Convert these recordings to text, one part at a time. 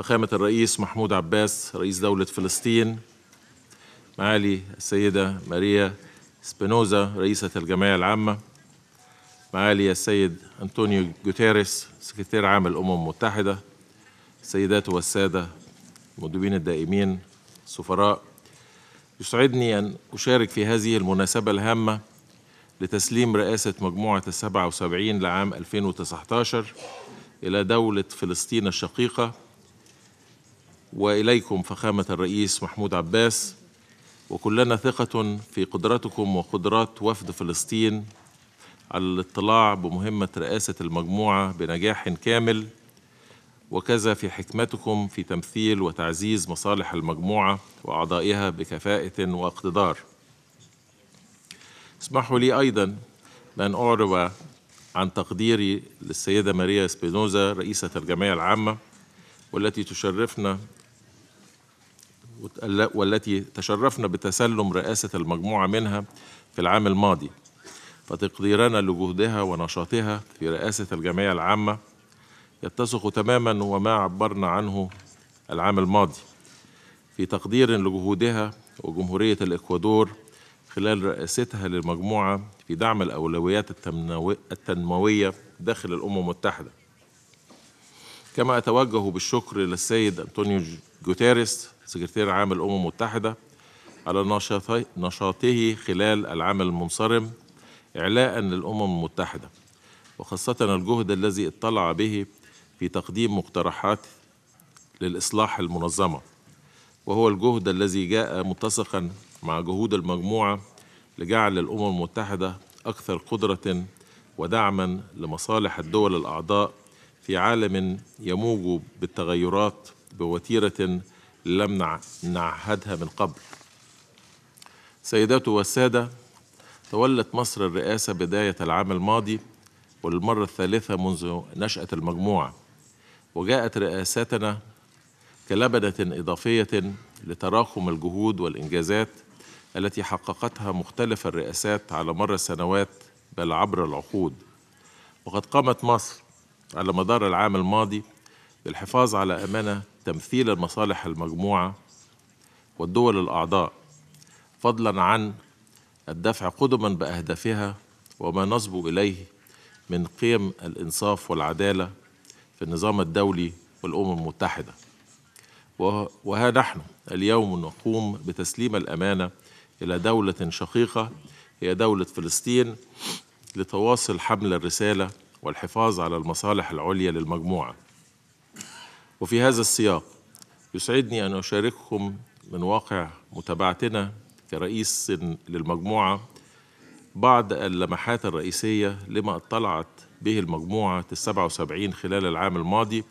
فخامة الرئيس محمود عباس رئيس دولة فلسطين معالي السيدة ماريا سبينوزا رئيسة الجمعية العامة معالي السيد أنطونيو جوتيريس سكرتير عام الأمم المتحدة السيدات والسادة المديرين الدائمين السفراء يسعدني أن أشارك في هذه المناسبة الهامة لتسليم رئاسة مجموعة السبعة وسبعين لعام 2019 إلى دولة فلسطين الشقيقة. وإليكم فخامة الرئيس محمود عباس وكلنا ثقة في قدرتكم وقدرات وفد فلسطين على الاطلاع بمهمة رئاسة المجموعة بنجاح كامل وكذا في حكمتكم في تمثيل وتعزيز مصالح المجموعة وأعضائها بكفاءة واقتدار. اسمحوا لي أيضا بأن أعرب عن تقديري للسيدة ماريا سبينوزا رئيسة الجمعية العامة والتي تشرفنا والتي تشرفنا بتسلم رئاسة المجموعة منها في العام الماضي. فتقديرنا لجهدها ونشاطها في رئاسة الجمعية العامة يتسق تماما وما عبرنا عنه العام الماضي. في تقدير لجهودها وجمهورية الإكوادور خلال رئاستها للمجموعة في دعم الأولويات التنموية داخل الأمم المتحدة. كما أتوجه بالشكر للسيد أنطونيو جوتيريس سكرتير عام الأمم المتحدة على نشاطه خلال العام المنصرم إعلاء للأمم المتحدة وخاصة الجهد الذي اطلع به في تقديم مقترحات للإصلاح المنظمة وهو الجهد الذي جاء متسقا مع جهود المجموعة لجعل الأمم المتحدة أكثر قدرة ودعما لمصالح الدول الأعضاء في عالم يموج بالتغيرات بوتيرة لم نعهدها من قبل. سيدات والسادة تولت مصر الرئاسة بداية العام الماضي وللمرة الثالثة منذ نشأة المجموعة وجاءت رئاستنا كلبنة إضافية لتراكم الجهود والإنجازات التي حققتها مختلف الرئاسات على مر السنوات بل عبر العقود. وقد قامت مصر على مدار العام الماضي بالحفاظ على أمانة تمثيل المصالح المجموعة والدول الأعضاء فضلا عن الدفع قدما بأهدافها وما نصبو إليه من قيم الإنصاف والعدالة في النظام الدولي والأمم المتحدة. وها نحن اليوم نقوم بتسليم الأمانة إلى دولة شقيقة هي دولة فلسطين لتواصل حمل الرسالة والحفاظ على المصالح العليا للمجموعة. وفي هذا السياق يسعدني أن أشارككم من واقع متابعتنا كرئيس للمجموعة بعض اللمحات الرئيسية لما اطلعت به المجموعة السبعة وسبعين خلال العام الماضي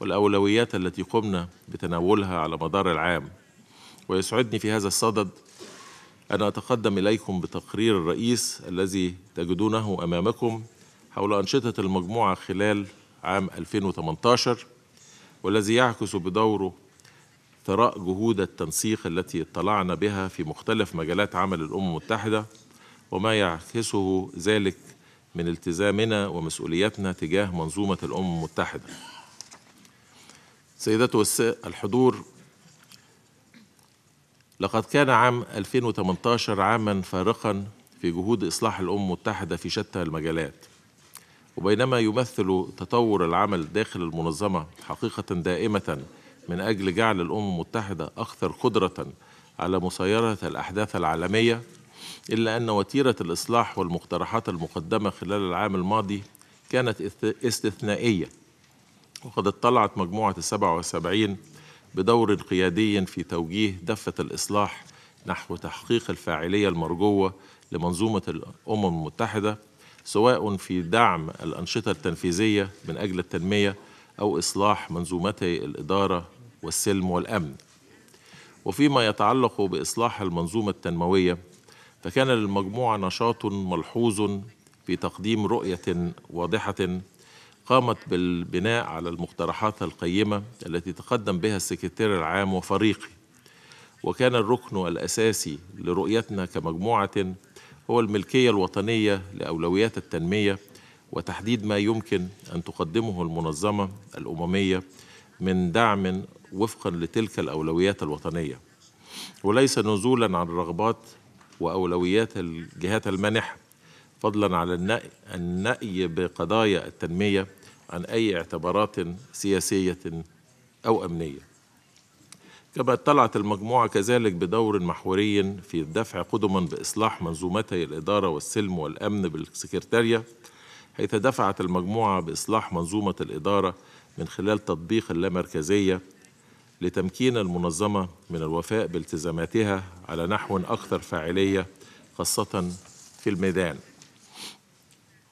والأولويات التي قمنا بتناولها على مدار العام. ويسعدني في هذا الصدد أن أتقدم إليكم بتقرير الرئيس الذي تجدونه أمامكم حول أنشطة المجموعة خلال عام 2018 والذي يعكس بدوره ثراء جهود التنسيق التي اطلعنا بها في مختلف مجالات عمل الأمم المتحدة وما يعكسه ذلك من التزامنا ومسؤوليتنا تجاه منظومة الأمم المتحدة. سيداتي الحضور لقد كان عام 2018 عاما فارقا في جهود إصلاح الأمم المتحدة في شتى المجالات. وبينما يمثل تطور العمل داخل المنظمة حقيقة دائمة من أجل جعل الأمم المتحدة أكثر قدرة على مسايرة الأحداث العالمية إلا أن وتيرة الإصلاح والمقترحات المقدمة خلال العام الماضي كانت استثنائية. وقد اطلعت مجموعة السبعة وسبعين بدور قيادي في توجيه دفة الإصلاح نحو تحقيق الفاعلية المرجوة لمنظومة الأمم المتحدة سواء في دعم الأنشطة التنفيذية من أجل التنمية أو إصلاح منظومتي الإدارة والسلم والأمن. وفيما يتعلق بإصلاح المنظومة التنموية فكان للمجموعة نشاط ملحوظ في تقديم رؤية واضحة قامت بالبناء على المقترحات القيمة التي تقدم بها السكرتير العام وفريقي. وكان الركن الأساسي لرؤيتنا كمجموعة هو الملكية الوطنية لأولويات التنمية وتحديد ما يمكن أن تقدمه المنظمة الأممية من دعم وفقا لتلك الأولويات الوطنية. وليس نزولا عن رغبات وأولويات الجهات المانحة فضلا على النأي بقضايا التنمية عن أي اعتبارات سياسية أو أمنية. كما اطلعت المجموعة كذلك بدور محوري في الدفع قدما بإصلاح منظومتي الإدارة والسلم والأمن بالسكرتارية حيث دفعت المجموعة بإصلاح منظومة الإدارة من خلال تطبيق اللامركزية لتمكين المنظمة من الوفاء بالتزاماتها على نحو أكثر فاعلية خاصة في الميدان.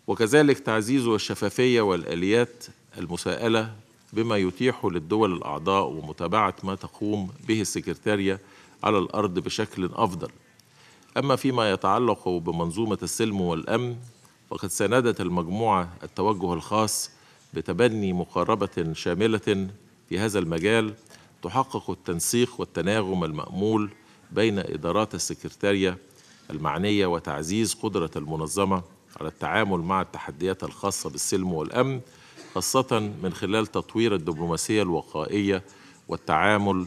وكذلك تعزيز الشفافية والآليات المساءلة بما يتيح للدول الأعضاء ومتابعة ما تقوم به السكرتارية على الأرض بشكل أفضل. أما فيما يتعلق بمنظومة السلم والأمن فقد ساندت المجموعة التوجه الخاص بتبني مقاربة شاملة في هذا المجال تحقق التنسيق والتناغم المأمول بين إدارات السكرتارية المعنية وتعزيز قدرة المنظمة على التعامل مع التحديات الخاصة بالسلم والأمن خاصة من خلال تطوير الدبلوماسية الوقائية والتعامل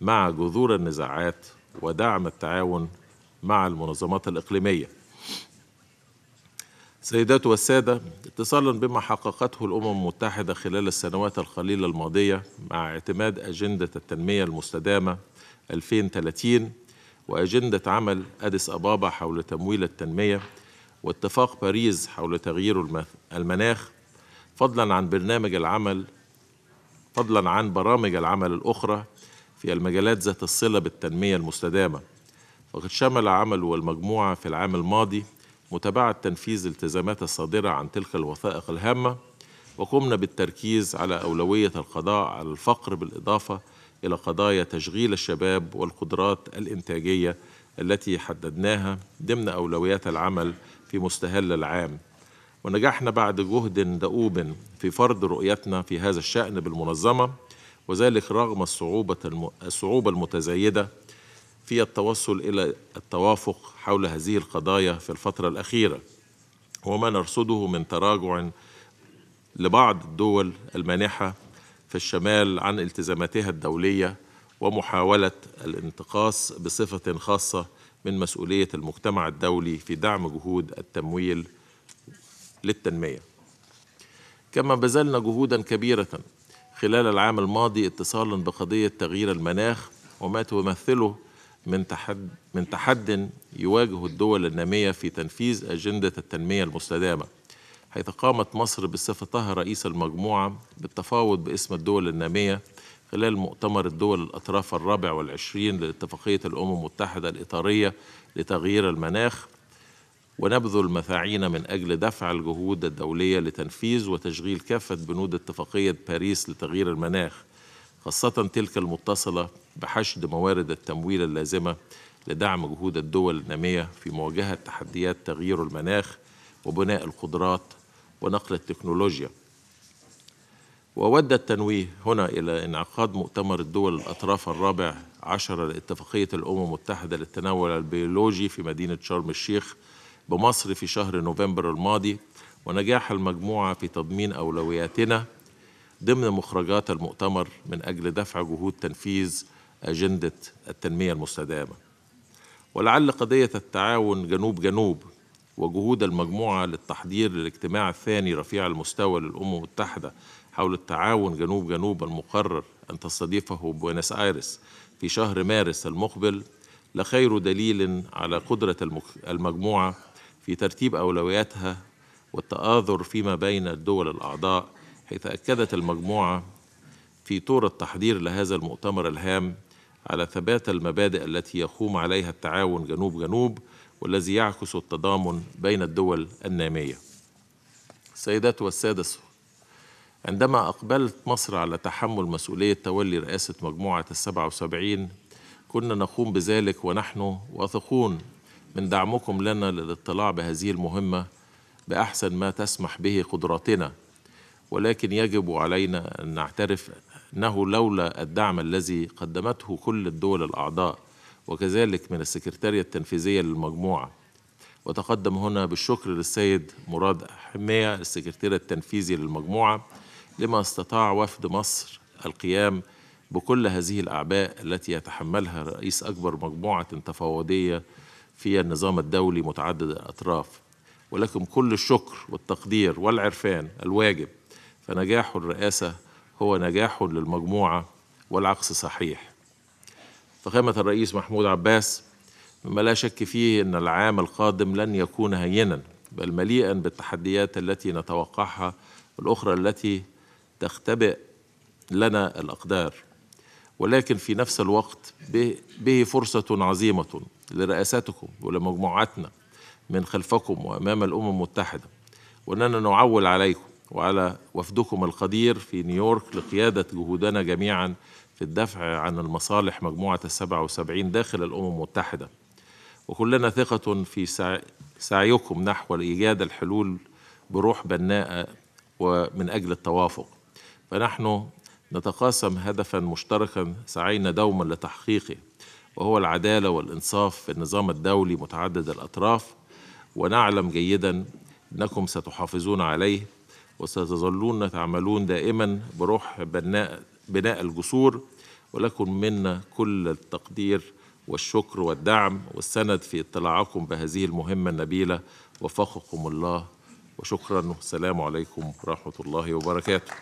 مع جذور النزاعات ودعم التعاون مع المنظمات الإقليمية. سيدات والسادة اتصالا بما حققته الأمم المتحدة خلال السنوات القليلة الماضية مع اعتماد أجندة التنمية المستدامة 2030 وأجندة عمل أديس أبابا حول تمويل التنمية واتفاق باريس حول تغيير المناخ فضلا عن برنامج العمل فضلا عن برامج العمل الأخرى في المجالات ذات الصلة بالتنمية المستدامة. وقد شمل عمل والمجموعة في العام الماضي متابعة تنفيذ الالتزامات الصادرة عن تلك الوثائق الهامة وقمنا بالتركيز على أولوية القضاء على الفقر بالإضافة إلى قضايا تشغيل الشباب والقدرات الإنتاجية التي حددناها ضمن أولويات العمل في مستهل العام. ونجحنا بعد جهد دؤوب في فرض رؤيتنا في هذا الشأن بالمنظمة وذلك رغم الصعوبة الصعوبة المتزايدة في التوصل إلى التوافق حول هذه القضايا في الفترة الأخيرة. وما نرصده من تراجع لبعض الدول المانحة في الشمال عن التزاماتها الدولية ومحاولة الانتقاص بصفة خاصة من مسؤولية المجتمع الدولي في دعم جهود التمويل للتنمية. كما بذلنا جهودا كبيرة خلال العام الماضي اتصالا بقضية تغيير المناخ وما تمثله من تحد من تحد يواجه الدول النامية في تنفيذ أجندة التنمية المستدامة حيث قامت مصر بصفتها رئيس المجموعة بالتفاوض باسم الدول النامية خلال مؤتمر الدول الأطراف الرابع والعشرين لاتفاقية الأمم المتحدة الإطارية لتغيير المناخ ونبذل مساعينا من أجل دفع الجهود الدولية لتنفيذ وتشغيل كافة بنود اتفاقية باريس لتغيير المناخ خاصة تلك المتصلة بحشد موارد التمويل اللازمة لدعم جهود الدول النامية في مواجهة تحديات تغيير المناخ وبناء القدرات ونقل التكنولوجيا. وأود التنويه هنا إلى انعقاد مؤتمر الدول الأطراف الرابع عشر لاتفاقية الأمم المتحدة للتنوع البيولوجي في مدينة شرم الشيخ بمصر في شهر نوفمبر الماضي ونجاح المجموعة في تضمين أولوياتنا ضمن مخرجات المؤتمر من أجل دفع جهود تنفيذ أجندة التنمية المستدامة. ولعل قضية التعاون جنوب جنوب وجهود المجموعة للتحضير للاجتماع الثاني رفيع المستوى للأمم المتحدة حول التعاون جنوب جنوب المقرر أن تستضيفه بوينس آيرس في شهر مارس المقبل لخير دليل على قدرة المجموعة في ترتيب أولوياتها والتآذر فيما بين الدول الأعضاء حيث أكدت المجموعة في طور التحضير لهذا المؤتمر الهام على ثبات المبادئ التي يقوم عليها التعاون جنوب جنوب والذي يعكس التضامن بين الدول النامية. السيدات والسادة عندما أقبلت مصر على تحمل مسؤولية تولي رئاسة مجموعة السبعة وسبعين كنا نقوم بذلك ونحن واثقون من دعمكم لنا للاطلاع بهذه المهمة بأحسن ما تسمح به قدراتنا ولكن يجب علينا أن نعترف أنه لولا الدعم الذي قدمته كل الدول الأعضاء وكذلك من السكرتارية التنفيذية للمجموعة. وتقدم هنا بالشكر للسيد مراد حمية السكرتير التنفيذي للمجموعة لما استطاع وفد مصر القيام بكل هذه الأعباء التي يتحملها رئيس أكبر مجموعة تفاوضية في النظام الدولي متعدد الأطراف ولكم كل الشكر والتقدير والعرفان الواجب فنجاح الرئاسة هو نجاح للمجموعة والعكس صحيح. فخامة الرئيس محمود عباس مما لا شك فيه أن العام القادم لن يكون هينا بل مليئا بالتحديات التي نتوقعها والأخرى التي تختبئ لنا الأقدار. ولكن في نفس الوقت به فرصة عظيمة لرئاستكم ولمجموعتنا من خلفكم وأمام الأمم المتحدة. وأننا نعول عليكم وعلى وفدكم القدير في نيويورك لقيادة جهودنا جميعا في الدفع عن المصالح مجموعة السبع وسبعين داخل الأمم المتحدة. وكلنا ثقة في سعيكم نحو إيجاد الحلول بروح بناءة ومن أجل التوافق. فنحن نتقاسم هدفا مشتركا سعينا دوما لتحقيقه وهو العدالة والإنصاف في النظام الدولي متعدد الأطراف. ونعلم جيدا أنكم ستحافظون عليه وستظلون تعملون دائما بروح بناء, بناء الجسور. ولكم منا كل التقدير والشكر والدعم والسند في اطلاعكم بهذه المهمة النبيلة. وفقكم الله وشكرا. والسلام عليكم ورحمة الله وبركاته.